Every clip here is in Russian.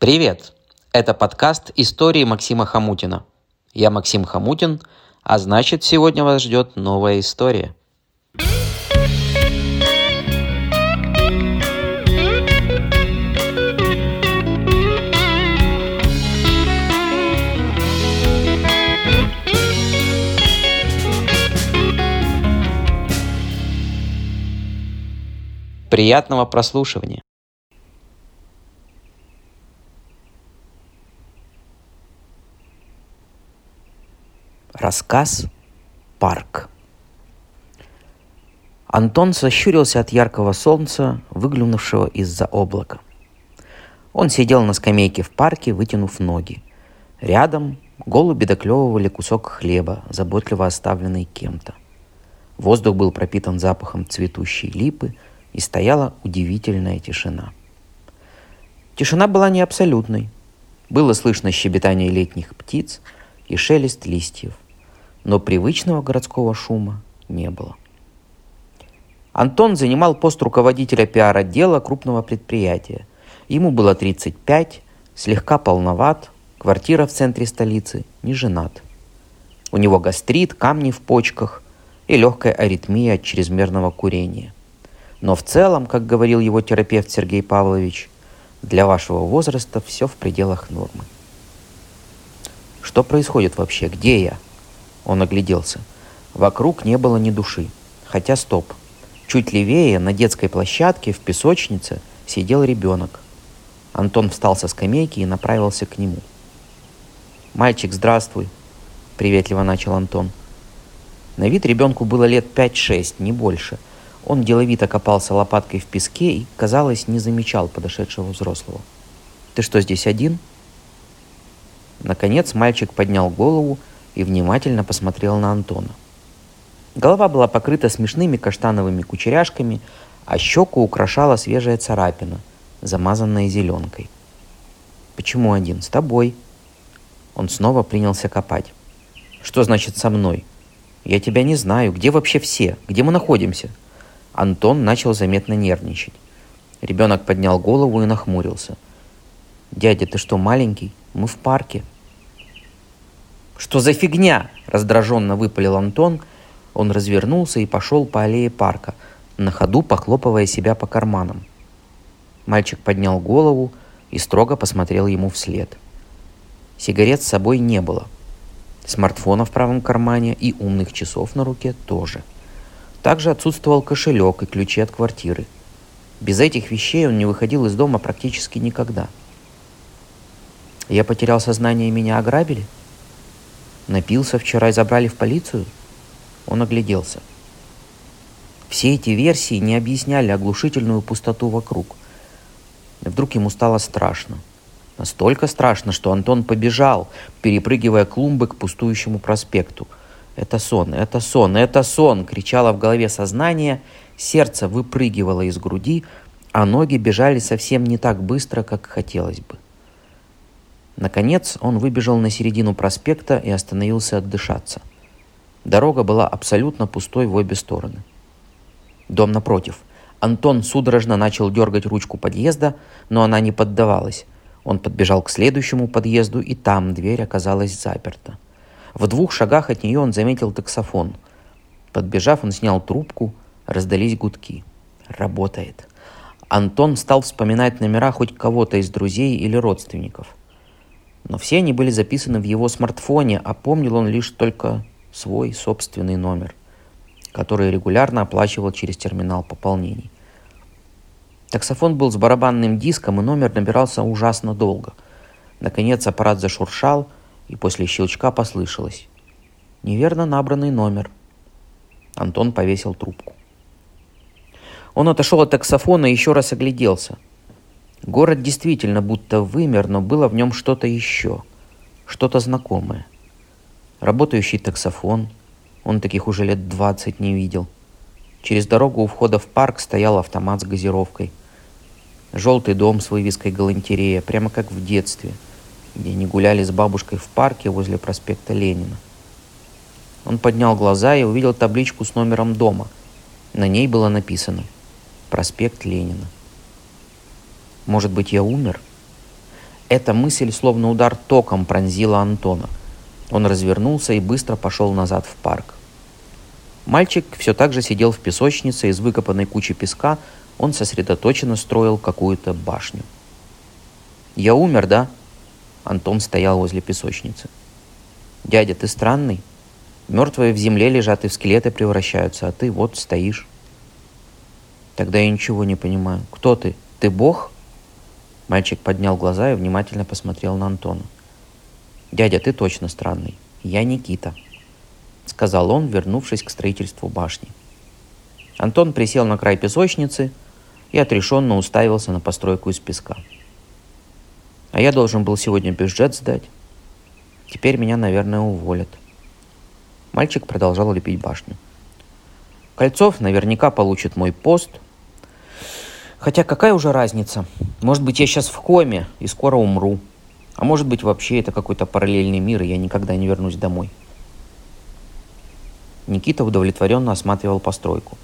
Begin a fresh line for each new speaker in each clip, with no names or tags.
Привет! Это подкаст «Истории Максима Хамутина». Я Максим Хамутин, а значит, сегодня вас ждет новая история. Приятного прослушивания! Рассказ «Парк». Антон сощурился от яркого солнца, выглянувшего из-за облака. Он сидел на скамейке в парке, вытянув ноги. Рядом голуби доклевывали кусок хлеба, заботливо оставленный кем-то. Воздух был пропитан запахом цветущей липы, и стояла удивительная тишина. Тишина была не абсолютной. Было слышно щебетание летних птиц и шелест листьев – но привычного городского шума не было. Антон занимал пост руководителя пиар-отдела крупного предприятия. Ему было 35, слегка полноват, квартира в центре столицы, не женат. У него гастрит, камни в почках и легкая аритмия от чрезмерного курения. Но в целом, как говорил его терапевт Сергей Павлович, для вашего возраста все в пределах нормы. Что происходит вообще? Где я? Он огляделся. Вокруг не было ни души. Хотя стоп. Чуть левее, на детской площадке, в песочнице, сидел ребенок. Антон встал со скамейки и направился к нему. «Мальчик, здравствуй!» — приветливо начал Антон. На вид ребенку было лет 5-6, не больше. Он деловито копался лопаткой в песке и, казалось, не замечал подошедшего взрослого. «Ты что, здесь один?» Наконец мальчик поднял голову и внимательно посмотрел на Антона. Голова была покрыта смешными каштановыми кучеряшками, а щеку украшала свежая царапина, замазанная зеленкой. «Почему один? С тобой». Он снова принялся копать. «Что значит со мной? Я тебя не знаю. Где вообще все? Где мы находимся?» Антон начал заметно нервничать. Ребенок поднял голову и нахмурился. «Дядя, ты что, маленький? Мы в парке», «Что за фигня?» – раздраженно выпалил Антон. Он развернулся и пошел по аллее парка, на ходу похлопывая себя по карманам. Мальчик поднял голову и строго посмотрел ему вслед. Сигарет с собой не было. Смартфона в правом кармане и умных часов на руке тоже. Также отсутствовал кошелек и ключи от квартиры. Без этих вещей он не выходил из дома практически никогда. Я потерял сознание и меня ограбили – Напился вчера и забрали в полицию? Он огляделся. Все эти версии не объясняли оглушительную пустоту вокруг. Вдруг ему стало страшно. Настолько страшно, что Антон побежал, перепрыгивая клумбы к пустующему проспекту. «Это сон, это сон, это сон!» — кричало в голове сознание, сердце выпрыгивало из груди, а ноги бежали совсем не так быстро, как хотелось бы. Наконец он выбежал на середину проспекта и остановился отдышаться. Дорога была абсолютно пустой в обе стороны. Дом напротив. Антон судорожно начал дергать ручку подъезда, но она не поддавалась. Он подбежал к следующему подъезду, и там дверь оказалась заперта. В двух шагах от нее он заметил таксофон. Подбежав, он снял трубку, раздались гудки. Работает. Антон стал вспоминать номера хоть кого-то из друзей или родственников – но все они были записаны в его смартфоне, а помнил он лишь только свой собственный номер, который регулярно оплачивал через терминал пополнений. Таксофон был с барабанным диском, и номер набирался ужасно долго. Наконец аппарат зашуршал, и после щелчка послышалось. Неверно набранный номер. Антон повесил трубку. Он отошел от таксофона и еще раз огляделся – Город действительно будто вымер, но было в нем что-то еще, что-то знакомое. Работающий таксофон, он таких уже лет двадцать не видел. Через дорогу у входа в парк стоял автомат с газировкой. Желтый дом с вывеской «Галантерея», прямо как в детстве, где они гуляли с бабушкой в парке возле проспекта Ленина. Он поднял глаза и увидел табличку с номером дома. На ней было написано «Проспект Ленина». Может быть, я умер? Эта мысль, словно удар током, пронзила Антона. Он развернулся и быстро пошел назад в парк. Мальчик все так же сидел в песочнице из выкопанной кучи песка, он сосредоточенно строил какую-то башню. «Я умер, да?» Антон стоял возле песочницы. «Дядя, ты странный. Мертвые в земле лежат и в скелеты превращаются, а ты вот стоишь». «Тогда я ничего не понимаю. Кто ты? Ты бог?» Мальчик поднял глаза и внимательно посмотрел на Антона. «Дядя, ты точно странный. Я Никита», — сказал он, вернувшись к строительству башни. Антон присел на край песочницы и отрешенно уставился на постройку из песка. А я должен был сегодня бюджет сдать. Теперь меня, наверное, уволят. Мальчик продолжал лепить башню. Кольцов наверняка получит мой пост. Хотя какая уже разница? Может быть, я сейчас в коме и скоро умру. А может быть, вообще это какой-то параллельный мир, и я никогда не вернусь домой. Никита удовлетворенно осматривал постройку.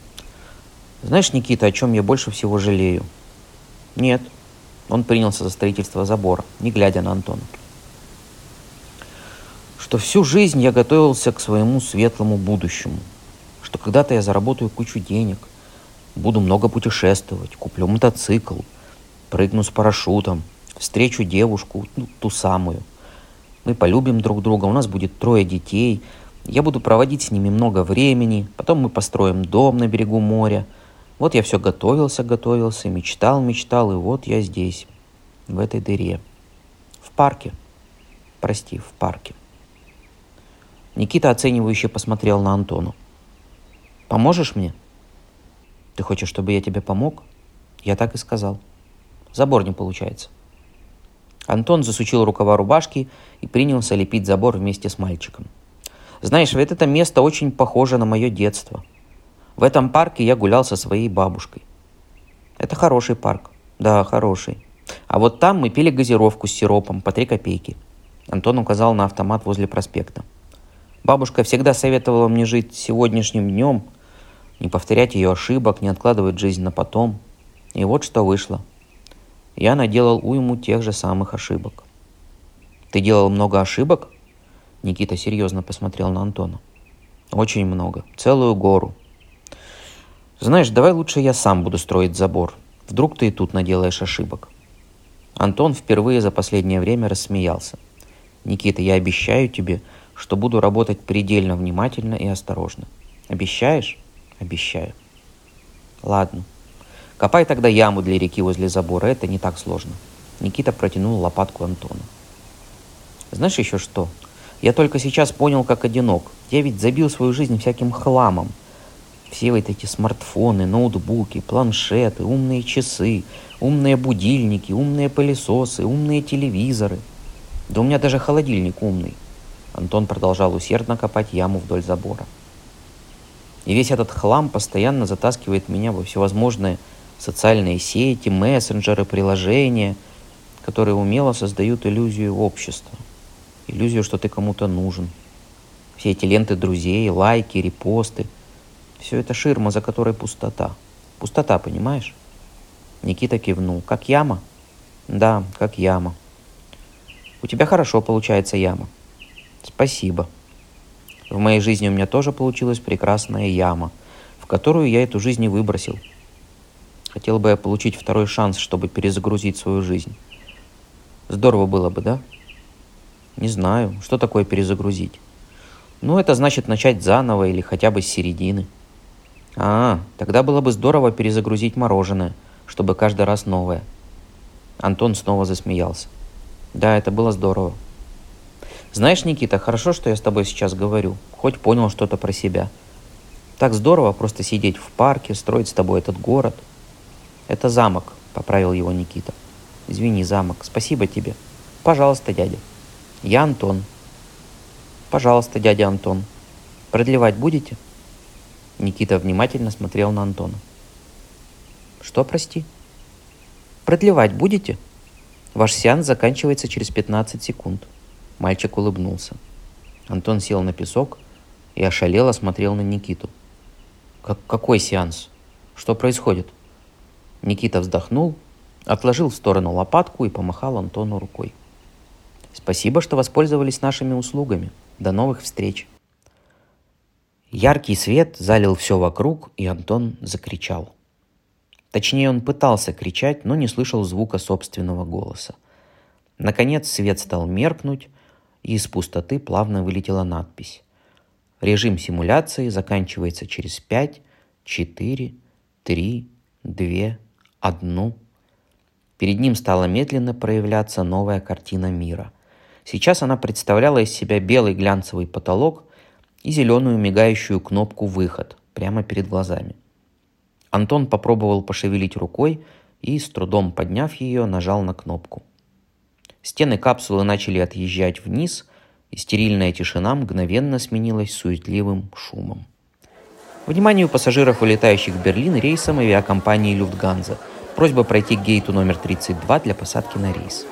Знаешь, Никита, о чем я больше всего жалею? Нет, он принялся за строительство забора, не глядя на Антона. Что всю жизнь я готовился к своему светлому будущему. Что когда-то я заработаю кучу денег, буду много путешествовать, куплю мотоцикл, прыгну с парашютом, встречу девушку, ну, ту самую. Мы полюбим друг друга, у нас будет трое детей, я буду проводить с ними много времени, потом мы построим дом на берегу моря – вот я все готовился, готовился, мечтал, мечтал, и вот я здесь, в этой дыре. В парке. Прости, в парке. Никита оценивающе посмотрел на Антону. «Поможешь мне?» «Ты хочешь, чтобы я тебе помог?» Я так и сказал. Забор не получается. Антон засучил рукава рубашки и принялся лепить забор вместе с мальчиком. «Знаешь, ведь это место очень похоже на мое детство», в этом парке я гулял со своей бабушкой. Это хороший парк. Да, хороший. А вот там мы пили газировку с сиропом по 3 копейки. Антон указал на автомат возле проспекта. Бабушка всегда советовала мне жить сегодняшним днем, не повторять ее ошибок, не откладывать жизнь на потом. И вот что вышло. Я наделал уйму тех же самых ошибок. Ты делал много ошибок? Никита серьезно посмотрел на Антона. Очень много. Целую гору. Знаешь, давай лучше я сам буду строить забор. Вдруг ты и тут наделаешь ошибок. Антон впервые за последнее время рассмеялся. Никита, я обещаю тебе, что буду работать предельно внимательно и осторожно. Обещаешь? Обещаю. Ладно. Копай тогда яму для реки возле забора, это не так сложно. Никита протянул лопатку Антону. Знаешь еще что? Я только сейчас понял, как одинок. Я ведь забил свою жизнь всяким хламом – все вот эти смартфоны, ноутбуки, планшеты, умные часы, умные будильники, умные пылесосы, умные телевизоры. Да у меня даже холодильник умный. Антон продолжал усердно копать яму вдоль забора. И весь этот хлам постоянно затаскивает меня во всевозможные социальные сети, мессенджеры, приложения, которые умело создают иллюзию общества. Иллюзию, что ты кому-то нужен. Все эти ленты друзей, лайки, репосты – все это ширма, за которой пустота. Пустота, понимаешь? Никита кивнул. Как яма? Да, как яма. У тебя хорошо получается яма. Спасибо. В моей жизни у меня тоже получилась прекрасная яма, в которую я эту жизнь и выбросил. Хотел бы я получить второй шанс, чтобы перезагрузить свою жизнь. Здорово было бы, да? Не знаю, что такое перезагрузить. Ну, это значит начать заново или хотя бы с середины. А, тогда было бы здорово перезагрузить мороженое, чтобы каждый раз новое. Антон снова засмеялся. Да, это было здорово. Знаешь, Никита, хорошо, что я с тобой сейчас говорю. Хоть понял что-то про себя. Так здорово просто сидеть в парке, строить с тобой этот город. Это замок, поправил его Никита. Извини, замок. Спасибо тебе. Пожалуйста, дядя. Я Антон. Пожалуйста, дядя Антон. Продлевать будете? Никита внимательно смотрел на Антона. «Что, прости?» «Продлевать будете?» «Ваш сеанс заканчивается через 15 секунд». Мальчик улыбнулся. Антон сел на песок и ошалело смотрел на Никиту. «Как, «Какой сеанс? Что происходит?» Никита вздохнул Отложил в сторону лопатку и помахал Антону рукой. Спасибо, что воспользовались нашими услугами. До новых встреч. Яркий свет залил все вокруг, и Антон закричал. Точнее, он пытался кричать, но не слышал звука собственного голоса. Наконец свет стал меркнуть, и из пустоты плавно вылетела надпись. Режим симуляции заканчивается через 5, 4, 3, 2, 1. Перед ним стала медленно проявляться новая картина мира. Сейчас она представляла из себя белый глянцевый потолок и зеленую мигающую кнопку «Выход» прямо перед глазами. Антон попробовал пошевелить рукой и, с трудом подняв ее, нажал на кнопку. Стены капсулы начали отъезжать вниз, и стерильная тишина мгновенно сменилась суетливым шумом. Вниманию пассажиров, вылетающих в Берлин рейсом авиакомпании «Люфтганза», просьба пройти к гейту номер 32 для посадки на рейс.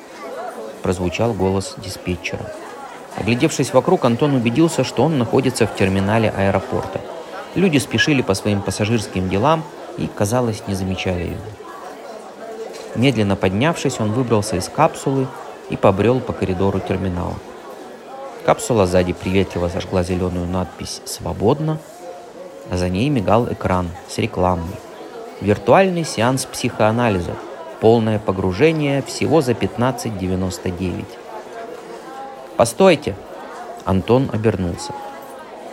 Прозвучал голос диспетчера – Оглядевшись вокруг, Антон убедился, что он находится в терминале аэропорта. Люди спешили по своим пассажирским делам и, казалось, не замечали его. Медленно поднявшись, он выбрался из капсулы и побрел по коридору терминала. Капсула сзади приветливо зажгла зеленую надпись «Свободно», а за ней мигал экран с рекламой. Виртуальный сеанс психоанализа. Полное погружение всего за 15,99. «Постойте!» Антон обернулся.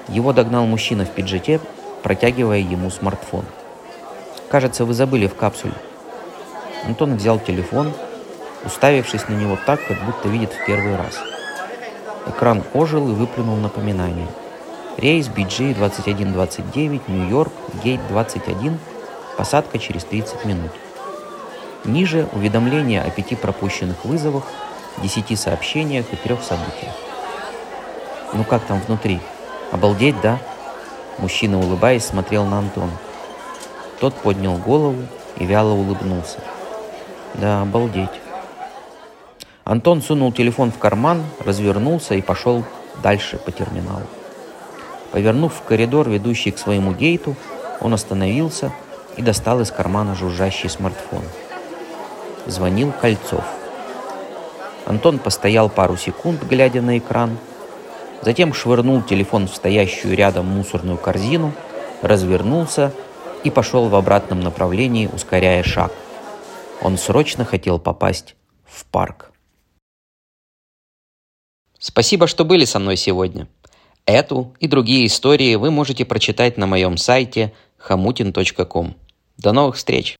Его догнал мужчина в пиджаке, протягивая ему смартфон. «Кажется, вы забыли в капсуле». Антон взял телефон, уставившись на него так, как будто видит в первый раз. Экран ожил и выплюнул напоминание. Рейс BG 2129, Нью-Йорк, гейт 21, посадка через 30 минут. Ниже уведомление о пяти пропущенных вызовах – десяти сообщениях и трех событиях. Ну как там внутри? Обалдеть, да? Мужчина, улыбаясь, смотрел на Антона. Тот поднял голову и вяло улыбнулся. Да, обалдеть. Антон сунул телефон в карман, развернулся и пошел дальше по терминалу. Повернув в коридор, ведущий к своему гейту, он остановился и достал из кармана жужжащий смартфон. Звонил Кольцов – Антон постоял пару секунд, глядя на экран, затем швырнул телефон в стоящую рядом мусорную корзину, развернулся и пошел в обратном направлении, ускоряя шаг. Он срочно хотел попасть в парк. Спасибо, что были со мной сегодня. Эту и другие истории вы можете прочитать на моем сайте hamutin.com. До новых встреч!